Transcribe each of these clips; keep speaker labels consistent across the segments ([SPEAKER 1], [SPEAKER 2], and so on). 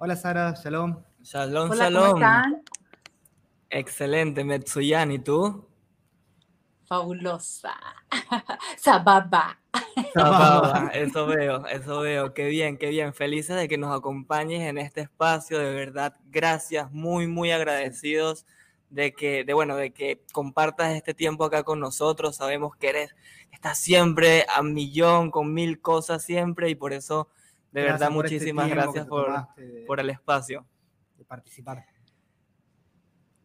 [SPEAKER 1] Hola Sara, shalom.
[SPEAKER 2] Shalom,
[SPEAKER 3] Hola,
[SPEAKER 2] shalom.
[SPEAKER 3] ¿cómo están?
[SPEAKER 2] Excelente, Metsuyan, ¿y tú?
[SPEAKER 3] Fabulosa. Sababa.
[SPEAKER 2] Sababa, eso veo, eso veo. Qué bien, qué bien. Felices de que nos acompañes en este espacio, de verdad, gracias, muy, muy agradecidos de que, de bueno, de que compartas este tiempo acá con nosotros. Sabemos que eres, estás siempre a millón, con mil cosas siempre, y por eso, de
[SPEAKER 1] Gracias
[SPEAKER 2] verdad,
[SPEAKER 1] por este
[SPEAKER 2] muchísimas gracias por,
[SPEAKER 1] tomaste de-
[SPEAKER 2] por el espacio.
[SPEAKER 1] de participar.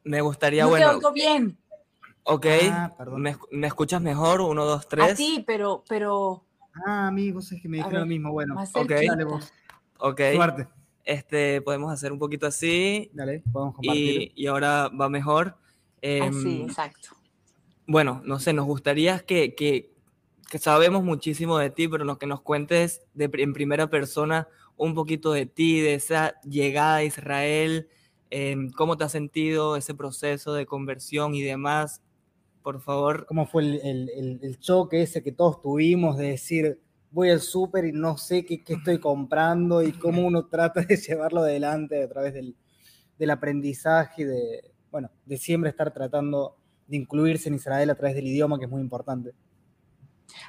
[SPEAKER 2] Me gustaría,
[SPEAKER 3] no
[SPEAKER 2] bueno,
[SPEAKER 3] te oigo bien.
[SPEAKER 2] ok,
[SPEAKER 1] Ah, perdón.
[SPEAKER 2] ¿me, me escuchas mejor? Uno, dos, tres.
[SPEAKER 3] A ti, pero, pero
[SPEAKER 1] Ah, amigos, es que me dijeron lo mismo. Bueno,
[SPEAKER 2] ok.
[SPEAKER 1] dale vos.
[SPEAKER 2] Ok,
[SPEAKER 1] Suerte.
[SPEAKER 2] este, podemos hacer un poquito así
[SPEAKER 1] Dale, podemos compartir.
[SPEAKER 2] y, y ahora va mejor.
[SPEAKER 3] Así,
[SPEAKER 2] Em,
[SPEAKER 3] exacto.
[SPEAKER 2] bueno, no sé, nos gustaría que, que, que sabemos muchísimo de ti, pero lo que nos cuentes de, en primera persona un poquito de ti, de esa llegada a Israel, em, cómo te has sentido, ese proceso de conversión y demás. Por favor,
[SPEAKER 1] ¿Cómo fue el, el- el- el choque ese que todos tuvimos de decir, voy al súper y no sé qué, qué estoy comprando y cómo uno trata de llevarlo adelante a través del, del aprendizaje y de, bueno, de siempre estar tratando de incluirse en Israel a través del idioma, que es muy importante.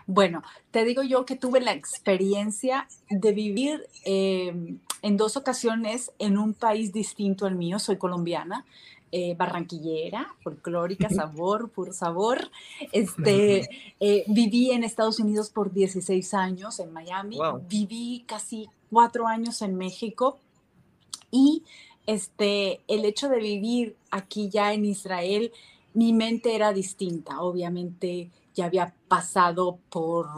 [SPEAKER 3] Bueno, te digo yo que tuve la experiencia de vivir eh, en dos ocasiones en un país distinto al mío. Soy colombiana, eh, barranquillera, folclórica, sabor, puro sabor. Este, eh, viví en Estados Unidos por 16 años, en Miami.
[SPEAKER 2] Wow.
[SPEAKER 3] Viví casi cuatro años en México. Y este, el hecho de vivir aquí ya en Israel, mi mente era distinta. Obviamente ya había pasado por,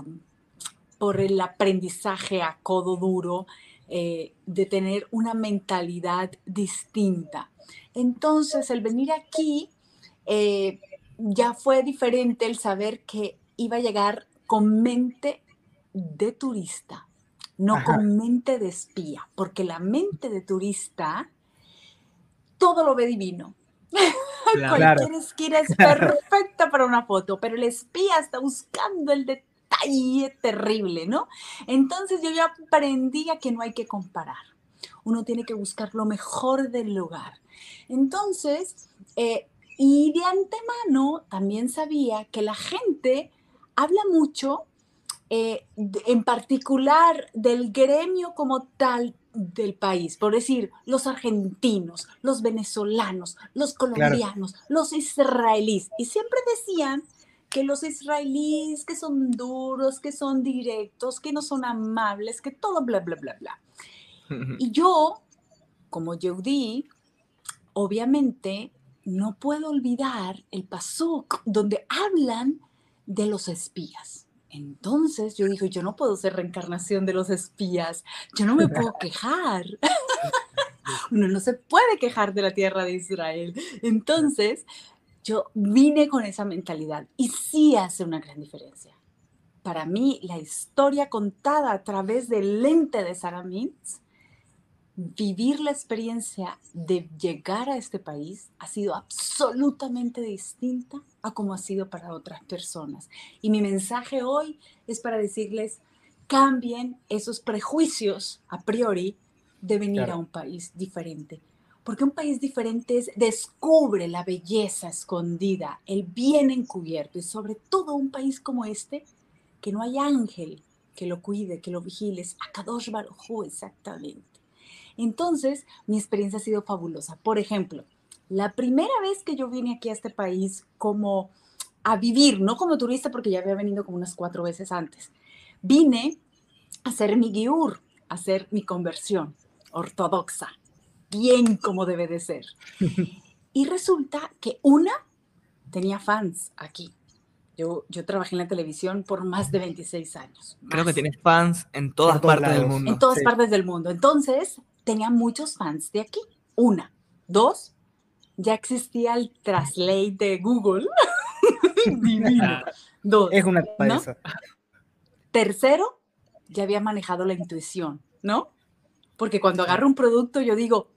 [SPEAKER 3] por el aprendizaje a codo duro eh, de tener una mentalidad distinta. Entonces, el venir aquí eh, ya fue diferente el saber que iba a llegar con mente de turista, no
[SPEAKER 1] Ajá.
[SPEAKER 3] con mente de espía, porque la mente de turista todo lo ve divino.
[SPEAKER 2] claro.
[SPEAKER 3] Cualquier esquina es perfecta para una foto, pero el espía está buscando el detalle terrible, ¿no? Entonces yo ya aprendí a que no hay que comparar. Uno tiene que buscar lo mejor del lugar. Entonces, eh, y de antemano también sabía que la gente habla mucho, eh, en particular del gremio como tal del país, por decir, los argentinos, los venezolanos, los colombianos, los israelíes. Y siempre decían que los israelíes, que son duros, que son directos, que no son amables, que todo bla, bla, bla, bla. Y yo, como Yehudí, obviamente no puedo olvidar el pasuk donde hablan de los espías. Entonces yo digo, yo no puedo ser reencarnación de los espías, yo no me puedo quejar. Uno no se puede quejar de la tierra de Israel. Entonces yo vine con esa mentalidad y sí hace una gran diferencia. Para mí, la historia contada a través del lente de Sarah Mintz vivir la experiencia de llegar a este país ha sido absolutamente distinta a como ha sido para otras personas. Y mi mensaje hoy es para decirles, cambien esos prejuicios a priori de venir
[SPEAKER 1] Claro.
[SPEAKER 3] a un país diferente. Porque un país diferente es, descubre la belleza escondida, el bien encubierto y sobre todo un país como este, que no hay ángel que lo cuide, que lo vigile, es Akadosh Baruj exactamente. Entonces, mi experiencia ha sido fabulosa. Por ejemplo, la primera vez que yo vine aquí a este país como a vivir, no como turista porque ya había venido como unas cuatro veces antes, vine a hacer mi giur, a hacer mi conversión ortodoxa, bien como debe de ser. Y resulta que una tenía fans aquí. Yo, yo trabajé en la televisión por más de 26 años.
[SPEAKER 2] Creo que tienes fans en todas partes del mundo.
[SPEAKER 3] en todas
[SPEAKER 1] Sí.
[SPEAKER 3] partes del mundo. Entonces, tenía muchos fans de aquí. Una. Dos, ya existía el translate de Google. Divino. Dos.
[SPEAKER 1] Es una
[SPEAKER 3] ¿no? Tercero, ya había manejado la intuición, ¿no? Porque cuando agarro un producto, yo digo,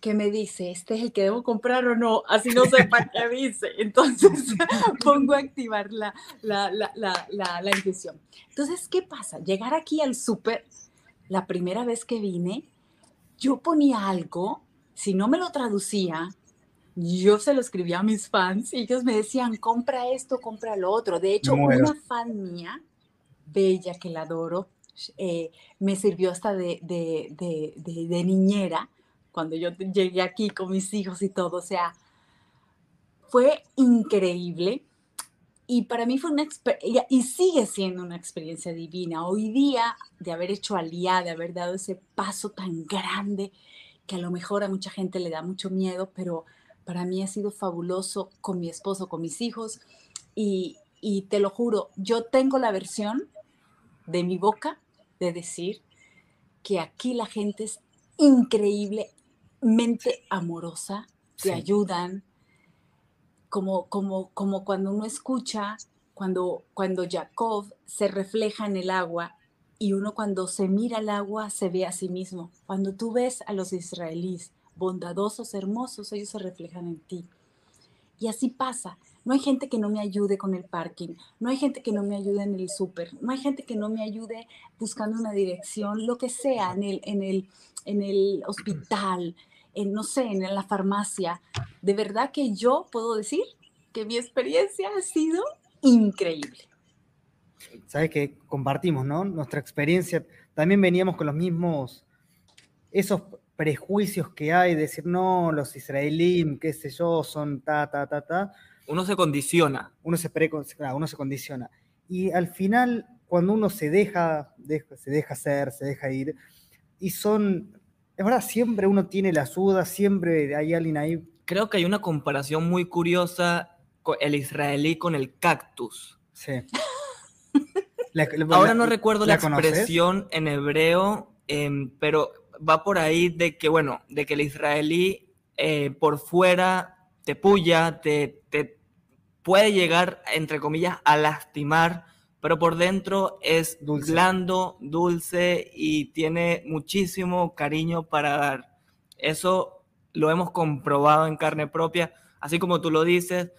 [SPEAKER 3] ¿qué me dice? ¿Este es el que debo comprar o no? Así no sepa qué dice. Entonces pongo a activar la, la, la, la, la, la intuición. Entonces, ¿qué pasa? Llegar aquí al súper, la primera vez que vine, yo ponía algo, si no me lo traducía, yo se lo escribía a mis fans y ellos me decían, compra esto, compra lo otro. De hecho, una fan mía, bella, que la adoro, eh, me sirvió hasta de, de, de, de, niñera cuando yo llegué aquí con mis hijos y todo. O sea, fue increíble. Y para mí fue una experiencia, y sigue siendo una experiencia divina. Hoy día, de haber hecho aliada, de haber dado ese paso tan grande, que a lo mejor a mucha gente le da mucho miedo, pero para mí ha sido fabuloso con mi esposo, con mis hijos. Y, y te lo juro, yo tengo la versión de mi boca de decir que aquí la gente es increíblemente amorosa, te ayudan, como, como, como cuando uno escucha, cuando, cuando Jacob se refleja en el agua y uno cuando se mira al agua se ve a sí mismo. Cuando tú ves a los israelíes bondadosos, hermosos, ellos se reflejan en ti. Y así pasa. No hay gente que no me ayude con el parking, no hay gente que no me ayude en el súper, no hay gente que no me ayude buscando una dirección, lo que sea, en el, en el, en el hospital, en, no sé, en la farmacia. De verdad que yo puedo decir que mi experiencia ha sido increíble.
[SPEAKER 1] Sabes que compartimos, ¿no? Nuestra experiencia, también veníamos con los mismos, esos prejuicios que hay, decir, no, los israelíes, qué sé yo, son ta, ta, ta, ta
[SPEAKER 2] uno se condiciona.
[SPEAKER 1] Uno se, uno se condiciona. Y al final, cuando uno se deja, se deja hacer, se deja ir, y son, es verdad, siempre uno tiene la duda, siempre hay alguien ahí.
[SPEAKER 2] Creo que hay una comparación muy curiosa con el israelí con el cactus.
[SPEAKER 1] Sí.
[SPEAKER 2] Ahora no recuerdo la, expresión en hebreo, em, pero va por ahí de que, bueno, de que el israelí eh, por fuera te puya, te, te puede llegar, entre comillas, a lastimar, pero por dentro es blando, dulce y tiene muchísimo cariño para dar. Eso lo hemos comprobado en carne propia, así como tú lo dices.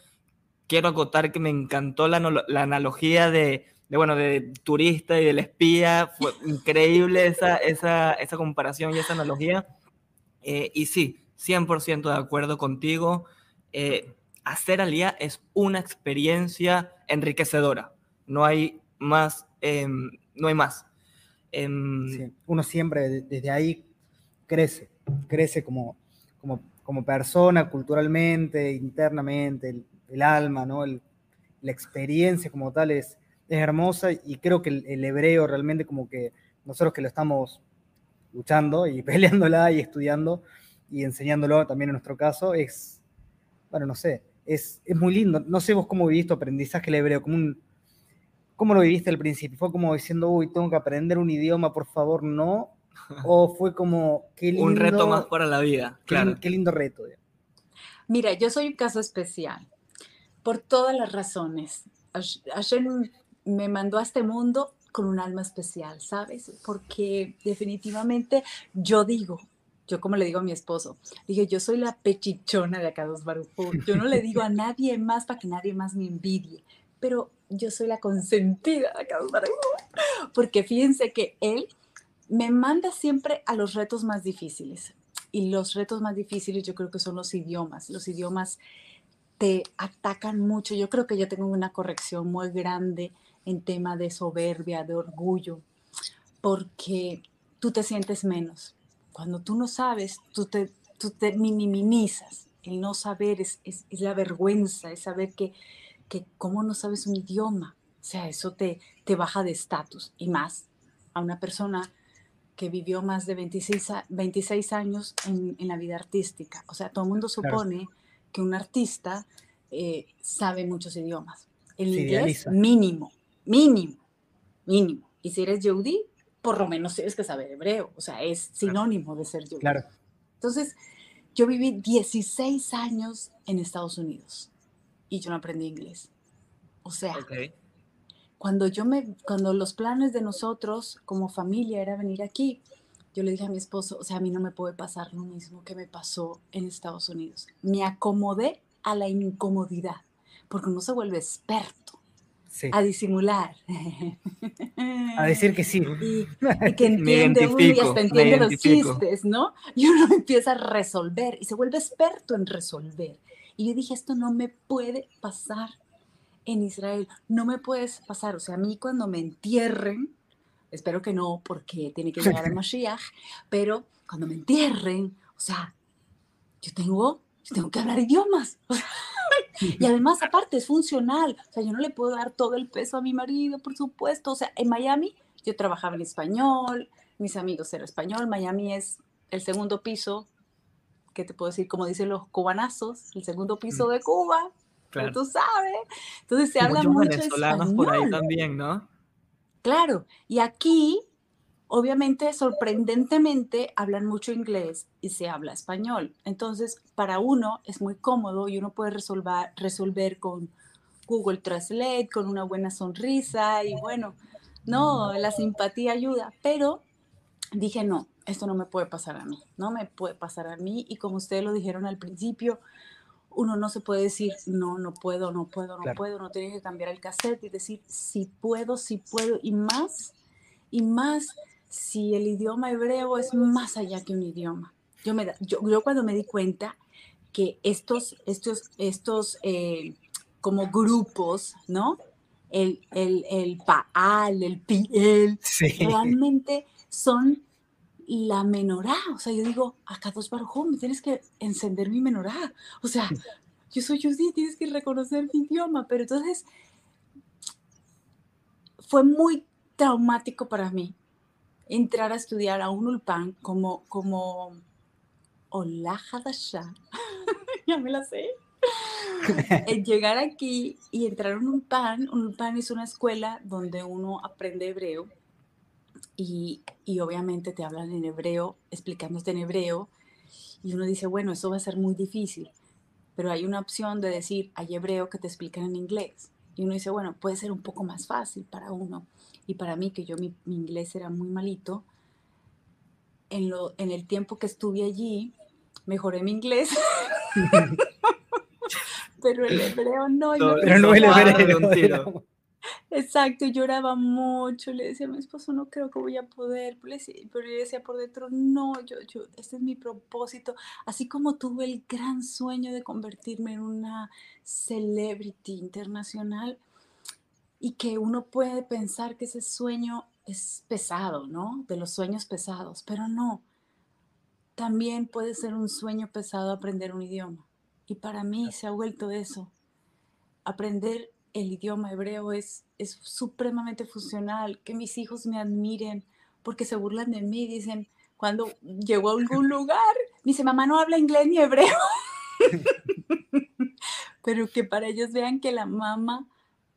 [SPEAKER 2] Quiero acotar que me encantó la, analogía de, bueno, de turista y del espía. Fue increíble esa, esa, esa comparación y esa analogía. Eh, y sí, 100% de acuerdo contigo. Eh, hacer alía es una experiencia enriquecedora. No hay más, em, no hay más.
[SPEAKER 1] Em, uno siempre desde ahí crece, crece como, como, como persona, culturalmente, internamente, el, alma, ¿no? la experiencia como tal es, es hermosa y creo que el, hebreo realmente como que nosotros que lo estamos luchando y peleándola y estudiando y enseñándolo también en nuestro caso, es, bueno, no sé, es, es muy lindo. No sé vos cómo viviste tu aprendizaje hebreo, como un, ¿cómo lo viviste al principio? ¿Fue como diciendo, uy, tengo que aprender un idioma, por favor, no? ¿O fue como,
[SPEAKER 2] qué lindo... Un reto más para la vida,
[SPEAKER 1] claro. Qué, lindo reto.
[SPEAKER 3] Mira, yo soy un caso especial, por todas las razones. Ayer me mandó a este mundo con un alma especial, ¿sabes? Porque definitivamente yo digo, yo como le digo a mi esposo, dije, yo soy la pechichona de acá dos Barufo. Yo no le digo a nadie más para que nadie más me envidie, pero yo soy la consentida de Porque fíjense que él me manda siempre a los retos más difíciles. Y los retos más difíciles yo creo que son los idiomas. Los idiomas te atacan mucho. Yo creo que yo tengo una corrección muy grande en tema de soberbia, de orgullo, porque tú te sientes menos cuando tú no sabes, tú te, tú te minimizas. El no saber es, es, la vergüenza, es saber que, que cómo no sabes un idioma. O sea, eso te, te baja de estatus y más a una persona que vivió más de 26, 26 años en, en, la vida artística. O sea, todo el mundo supone que un artista eh, sabe muchos idiomas. El inglés mínimo, mínimo, mínimo. Y si eres Yehudi, por lo menos tienes que saber hebreo, o sea, es sinónimo de ser yo.
[SPEAKER 1] Claro.
[SPEAKER 3] Entonces, yo viví 16 años en Estados Unidos y yo no aprendí inglés. O sea, cuando yo me, cuando los planes de nosotros como familia era venir aquí, yo le dije a mi esposo, o sea, a mí no me puede pasar lo mismo que me pasó en Estados Unidos. Me acomodé a la incomodidad, porque uno se vuelve experto a disimular.
[SPEAKER 1] A decir que sí.
[SPEAKER 3] Y, que entiende uno y hasta entiende los chistes, ¿no? Y uno empieza a resolver y se vuelve experto en resolver. Y yo dije, esto no me puede pasar en Israel, no me puedes pasar. O sea, a mí cuando me entierren, espero que no, porque tiene que llegar al Mashiach, pero cuando me entierren, o sea, yo tengo, yo tengo que hablar idiomas. Y además, aparte, es funcional. O sea, yo no le puedo dar todo el peso a mi marido, por supuesto. O sea, en Miami yo trabajaba en español, mis amigos eran español. Miami es el segundo piso, ¿qué te puedo decir? Como dicen los cubanazos, el segundo piso mm. de Cuba. Claro. Tú sabes. Entonces se habla mucho venezolanos
[SPEAKER 2] por ahí también, ¿no?
[SPEAKER 3] Claro. Y aquí Obviamente, sorprendentemente, hablan mucho inglés y se habla español. Entonces, para uno es muy cómodo y uno puede resolver, resolver con Google Translate, con una buena sonrisa y bueno, no, la simpatía ayuda, pero dije, no, esto no me puede pasar a mí, no me puede pasar a mí y como ustedes lo dijeron al principio, uno no se puede decir, no, no puedo, no puedo, no puedo, no tiene que cambiar el cassette y decir, sí puedo, sí puedo y más, y más si el idioma hebreo es más allá que un idioma. Yo, me, yo, cuando me di cuenta que estos, estos, estos eh, como grupos, ¿no? El, el, el Paal, el Piel, realmente son la menorá. O sea, yo digo, acá dos me tienes que encender mi menorá. O sea, yo soy Judith, tienes que reconocer mi idioma. Pero entonces fue muy traumático para mí entrar a estudiar a un ulpan como, como Hola Hadasha, ya me la sé. llegar aquí y entrar a un ulpan, un ulpan es una escuela donde uno aprende hebreo y, y obviamente te hablan en hebreo, explicándote en hebreo, y uno dice, bueno, eso va a ser muy difícil, pero hay una opción de decir, hay hebreo que te explican en inglés. Y uno dice, bueno, puede ser un poco más fácil para uno. Y para mí, que yo mi, inglés era muy malito, en, lo, en el tiempo que estuve allí, mejoré mi inglés. pero el hebreo no. pero no el hebreo. Exacto, lloraba mucho, le decía a mi esposo, no creo que voy a poder, pero yo decía por dentro, no, yo, yo, este es mi propósito, así como tuve el gran sueño de convertirme en una celebrity internacional y que uno puede pensar que ese sueño es pesado, ¿no? De los sueños pesados, pero no, también puede ser un sueño pesado aprender un idioma. Y para mí se ha vuelto eso. Aprender el idioma hebreo es, es supremamente funcional, que mis hijos me admiren, porque se burlan de mí, dicen, cuando llego a algún lugar, me dice, mamá no habla inglés ni hebreo. Pero que para ellos vean que la mamá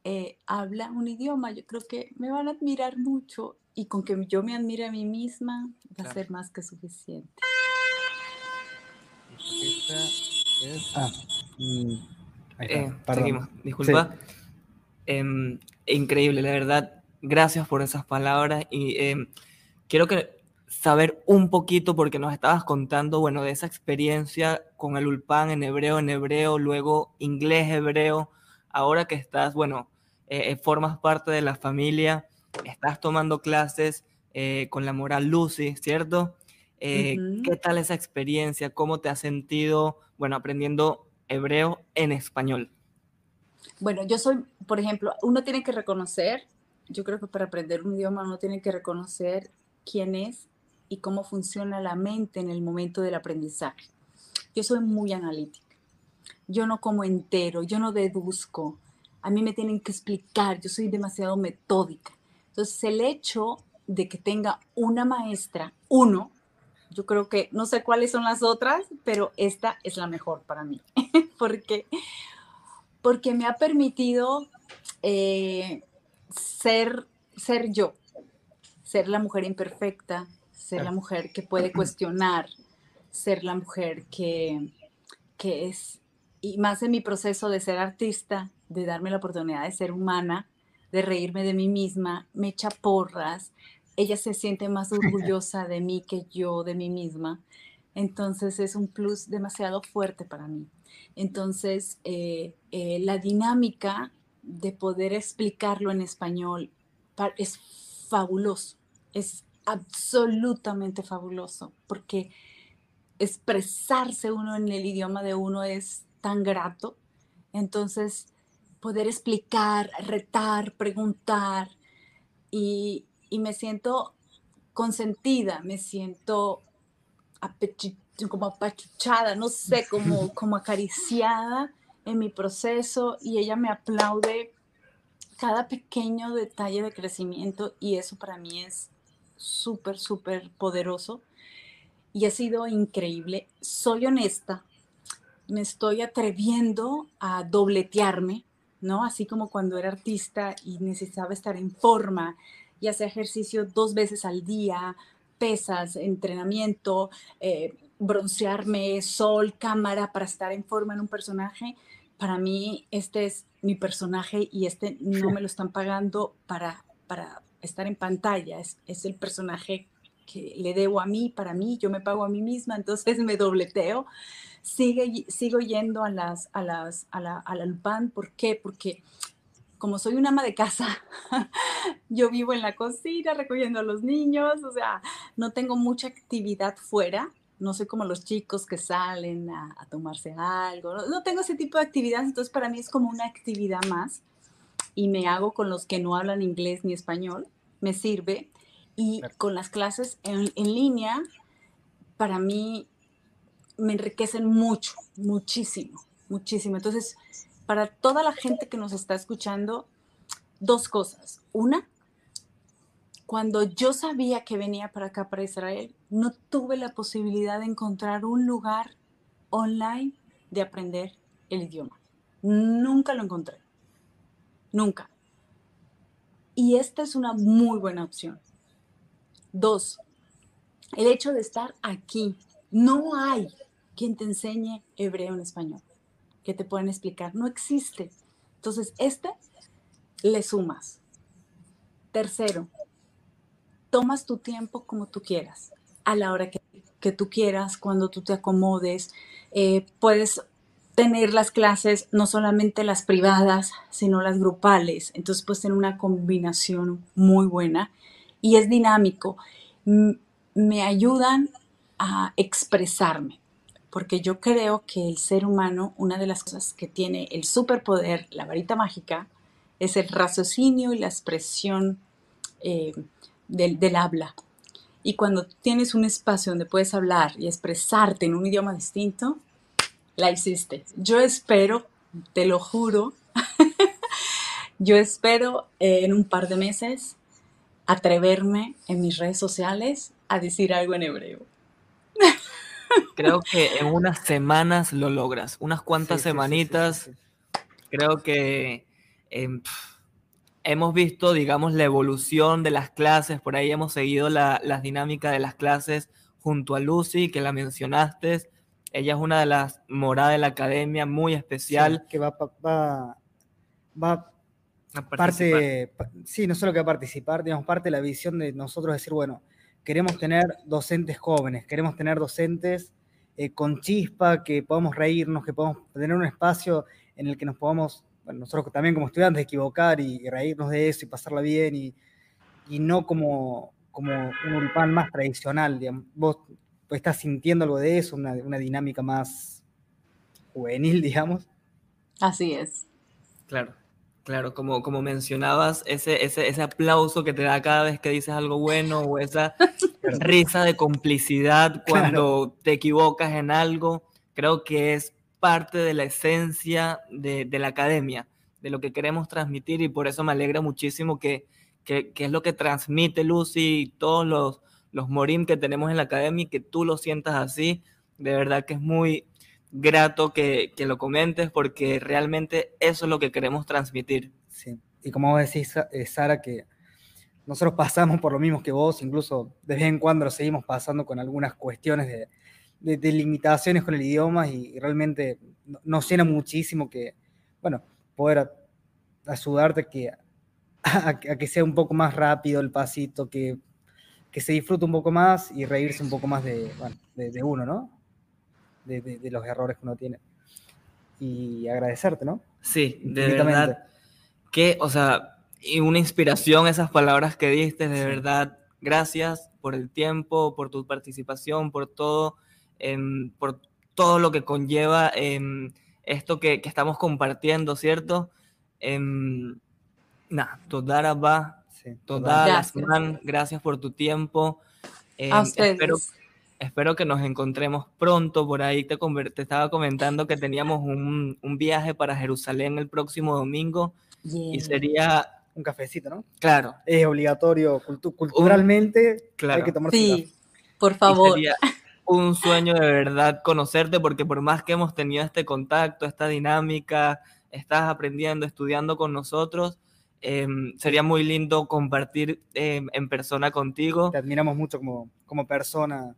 [SPEAKER 3] eh, habla un idioma, yo creo que me van a admirar mucho y con que yo me admire a mí misma va a ser más que suficiente.
[SPEAKER 2] Ah, mm, eh, seguimos, disculpa. Em, increíble, la verdad. Gracias por esas palabras y em, quiero que saber un poquito porque nos estabas contando, bueno, de esa experiencia con el ulpan en hebreo, en hebreo, luego inglés, hebreo. Ahora que estás, bueno, eh, eh, formas parte de la familia, estás tomando clases eh, con la moral Lucy, ¿cierto? ¿Qué tal esa experiencia? ¿Cómo te has sentido, bueno, aprendiendo hebreo en español?
[SPEAKER 3] Bueno, yo soy, por ejemplo, uno tiene que reconocer, yo creo que para aprender un idioma uno tiene que reconocer quién es y cómo funciona la mente en el momento del aprendizaje. Yo soy muy analítica. Yo no como entero, yo no deduzco. A mí me tienen que explicar, yo soy demasiado metódica. Entonces, el hecho de que tenga una maestra, uno, yo creo que no sé cuáles son las otras, pero esta es la mejor para mí, porque porque me ha permitido eh, ser, ser yo, ser la mujer imperfecta, ser la mujer que puede cuestionar, ser la mujer que, que es, y más en mi proceso de ser artista, de darme la oportunidad de ser humana, de reírme de mí misma, me echa porras, ella se siente más orgullosa de mí que yo de mí misma. Entonces es un plus demasiado fuerte para mí. Entonces, eh, eh, la dinámica de poder explicarlo en español es fabuloso, es absolutamente fabuloso, porque expresarse uno en el idioma de uno es tan grato. Entonces, poder explicar, retar, preguntar, y, me siento consentida, me siento como apachuchada, no sé, como, como acariciada en mi proceso y ella me aplaude cada pequeño detalle de crecimiento y eso para mí es súper, súper poderoso y ha sido increíble. Soy honesta, me estoy atreviendo a dobletearme, ¿no? Así como cuando era artista y necesitaba estar en forma y hacer ejercicio dos veces al día, pesas, entrenamiento, eh, broncearme, sol, cámara para estar en forma en un personaje. Para mí este es mi personaje y este no me lo están pagando para, para estar en pantalla, es, es el personaje que le debo a mí, para mí, yo me pago a mí misma, entonces me dobleteo. Sigue, sigo yendo a las, a las, a la, a la Lupan, ¿por qué? Porque como soy una ama de casa, yo vivo en la cocina recogiendo a los niños, o sea, no tengo mucha actividad fuera, no soy como los chicos que salen a, tomarse algo, no, tengo ese tipo de actividades, entonces para mí es como una actividad más y me hago con los que no hablan inglés ni español, me sirve. Y con las clases en, en línea, para mí me enriquecen mucho, muchísimo, muchísimo. Entonces, para toda la gente que nos está escuchando, dos cosas. Una, cuando yo sabía que venía para acá, para Israel, no tuve la posibilidad de encontrar un lugar online de aprender el idioma. Nunca lo encontré. Nunca. Y esta es una muy buena opción. Dos, el hecho de estar aquí. No hay quien te enseñe hebreo en español, que te puedan explicar. No existe. Entonces, este le sumas. Tercero, tomas tu tiempo como tú quieras, a la hora que, tú quieras, cuando tú te acomodes. Eh, puedes tener las clases, no solamente las privadas, sino las grupales. Entonces puedes tener una combinación muy buena y es dinámico. me ayudan a expresarme, porque yo creo que el ser humano, una de las cosas que tiene el superpoder, la varita mágica, es el raciocinio y la expresión eh, del, habla. Y cuando tienes un espacio donde puedes hablar y expresarte en un idioma distinto, la hiciste. Yo espero, te lo juro, yo espero eh, en un par de meses atreverme en mis redes sociales a decir algo en hebreo.
[SPEAKER 2] Creo que en unas semanas lo logras, unas cuantas semanitas. creo que em, hemos visto, digamos, la evolución de las clases, por ahí hemos seguido la, las dinámicas de las clases junto a Lucy, que la mencionaste. Ella es una de las moradas de la academia, muy especial.
[SPEAKER 1] que va, va, va a parte, sí, no solo que va a participar, digamos, parte de la visión de nosotros decir, bueno, queremos tener docentes jóvenes, queremos tener docentes eh, con chispa, que podamos reírnos, que podamos tener un espacio en el que nos podamos nosotros también como estudiantes equivocar y, reírnos de eso y pasarla bien y, y no como, como un ulpan más tradicional, digamos. Vos estás sintiendo algo de eso, una, una dinámica más juvenil, digamos.
[SPEAKER 3] Así es.
[SPEAKER 2] Claro. Claro, como, como mencionabas, ese, ese, ese, aplauso que te da cada vez que dices algo bueno o esa risa de complicidad cuando te equivocas en algo, creo que es parte de la esencia de, la academia, de lo que queremos transmitir y por eso me alegra muchísimo que, que, es lo que transmite Lucy y todos los, los morim que tenemos en la academia y que tú lo sientas así. De verdad que es muy grato que, lo comentes porque realmente eso es lo que queremos transmitir.
[SPEAKER 1] Sí. Y como decís, eh, Sara, que nosotros pasamos por lo mismo que vos, incluso de vez en cuando seguimos pasando con algunas cuestiones de, de, limitaciones con el idioma y, realmente nos llena muchísimo que, bueno, poder ayudarte que, a, que sea un poco más rápido el pasito, que, que se disfrute un poco más y reírse un poco más de, bueno, de, uno, ¿no? De, de, los errores que uno tiene. Y agradecerte, ¿no?
[SPEAKER 2] Sí, de verdad qué, o sea, y una inspiración esas palabras que diste, de verdad, gracias por el tiempo, por tu participación, por todo, por todo lo que conlleva em, esto que, que, estamos compartiendo, ¿cierto? Eh, Nada, toda va, sí, toda gracias. gracias por tu tiempo.
[SPEAKER 3] Eh, A ustedes.
[SPEAKER 2] Espero, espero, que nos encontremos pronto. Por ahí te, te estaba comentando que teníamos un, un, viaje para Jerusalén el próximo domingo
[SPEAKER 3] yeah.
[SPEAKER 2] y sería
[SPEAKER 1] un cafecito, ¿no?
[SPEAKER 2] Claro.
[SPEAKER 1] Es obligatorio, cultu culturalmente,
[SPEAKER 2] claro.
[SPEAKER 1] hay que tomar
[SPEAKER 3] Sí, por favor.
[SPEAKER 2] Y sería un sueño de verdad conocerte, porque por más que hemos tenido este contacto, esta dinámica, estás aprendiendo, estudiando con nosotros, eh, sería muy lindo compartir eh, en persona contigo.
[SPEAKER 1] Te admiramos mucho como, como persona.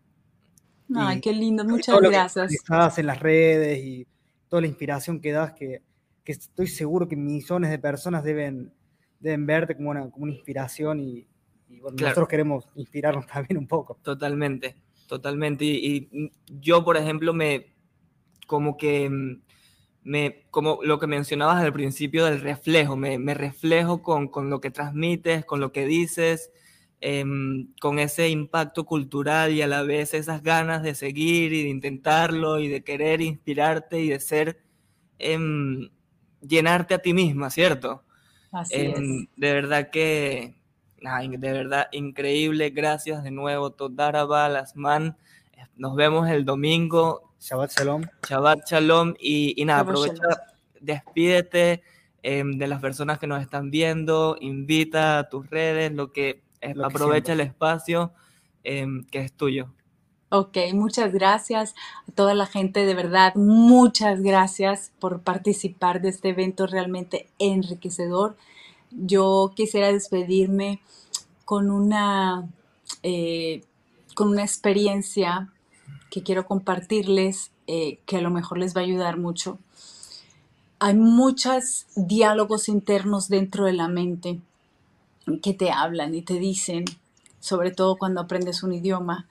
[SPEAKER 3] Ay, y, qué lindo, muchas gracias.
[SPEAKER 1] Que estás en las redes y toda la inspiración que das, que, que estoy seguro que millones de personas deben, deben verte como una, como una inspiración y, y bueno, claro. nosotros queremos inspirarnos también un poco.
[SPEAKER 2] Totalmente, totalmente. Y, y yo, por ejemplo, me como que me, como lo que mencionabas al principio del reflejo, me, me reflejo con, con, lo que transmites, con lo que dices, eh, con ese impacto cultural y a la vez esas ganas de seguir y de intentarlo y de querer inspirarte y de ser, eh, llenarte a ti misma, ¿cierto?
[SPEAKER 3] Así eh, es.
[SPEAKER 2] De verdad que, ay, de verdad, increíble. Gracias de nuevo, Todaraba, Lasman. Nos vemos el domingo.
[SPEAKER 1] Shabbat Shalom.
[SPEAKER 2] Shabbat Shalom. Y, y nada, aprovecha, despídete eh, de las personas que nos están viendo, invita a tus redes, lo que, eh,
[SPEAKER 1] Lo que
[SPEAKER 2] aprovecha el espacio eh, que es tuyo.
[SPEAKER 3] Ok, muchas gracias a toda la gente, de verdad, muchas gracias por participar de este evento realmente enriquecedor. Yo quisiera despedirme con una, eh, con una experiencia que quiero compartirles, eh, que a lo mejor les va a ayudar mucho. Hay muchos diálogos internos dentro de la mente que te hablan y te dicen, sobre todo cuando aprendes un idioma,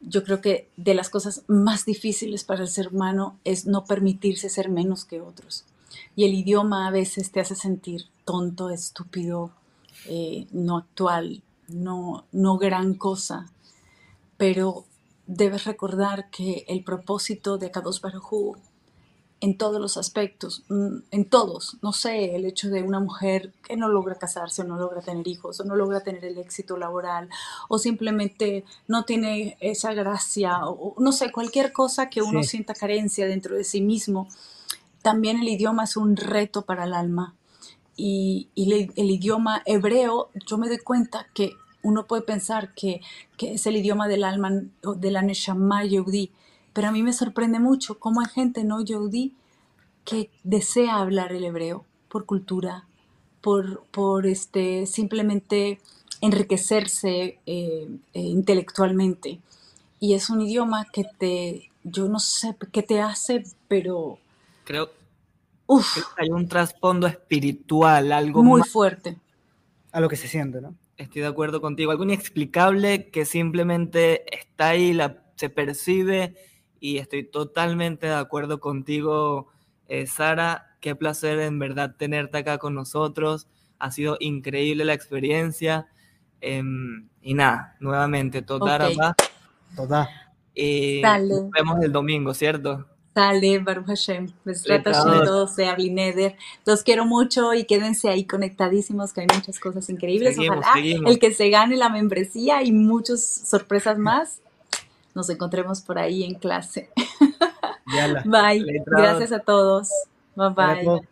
[SPEAKER 3] yo creo que de las cosas más difíciles para el ser humano es no permitirse ser menos que otros. Y el idioma a veces te hace sentir tonto, estúpido, eh, no actual, no, no gran cosa. Pero debes recordar que el propósito de Kadosh Baruj en todos los aspectos, mm, en todos, no sé, el hecho de una mujer que no logra casarse o no logra tener hijos o no logra tener el éxito laboral o simplemente no tiene esa gracia o no sé, cualquier cosa que uno
[SPEAKER 1] Sí.
[SPEAKER 3] sienta carencia dentro de sí mismo, también el idioma es un reto para el alma. Y, el idioma hebreo, yo me doy cuenta que uno puede pensar que, que es el idioma del alma, de la Neshama Yehudi, pero a mí me sorprende mucho cómo hay gente no Yehudi que desea hablar el hebreo por cultura, por, por este, simplemente enriquecerse eh, eh, intelectualmente. Y es un idioma que te, yo no sé qué te hace, pero
[SPEAKER 2] Creo, creo que hay un trasfondo espiritual, algo
[SPEAKER 3] muy
[SPEAKER 2] más.
[SPEAKER 3] fuerte.
[SPEAKER 1] A lo que se siente, ¿no?
[SPEAKER 2] Estoy de acuerdo contigo, algo inexplicable que simplemente está ahí, la, se percibe y estoy totalmente de acuerdo contigo, eh, Sara. Qué placer en verdad tenerte acá con nosotros. Ha sido increíble la experiencia. Em, y nada, nuevamente, Totara
[SPEAKER 3] Ok.
[SPEAKER 2] va.
[SPEAKER 1] Toda.
[SPEAKER 2] Y
[SPEAKER 3] Dale.
[SPEAKER 2] nos vemos el domingo, ¿cierto?
[SPEAKER 3] Sale, Baruch Hashem.
[SPEAKER 2] Letrados.
[SPEAKER 3] todo sea Blineder. Los quiero mucho y quédense ahí conectadísimos, que hay muchas cosas increíbles.
[SPEAKER 2] Seguimos,
[SPEAKER 3] Ojalá
[SPEAKER 2] seguimos.
[SPEAKER 3] el que se gane la membresía y muchas sorpresas más, nos encontremos por ahí en clase.
[SPEAKER 1] Yala.
[SPEAKER 3] Bye. Gracias a todos. Bye bye.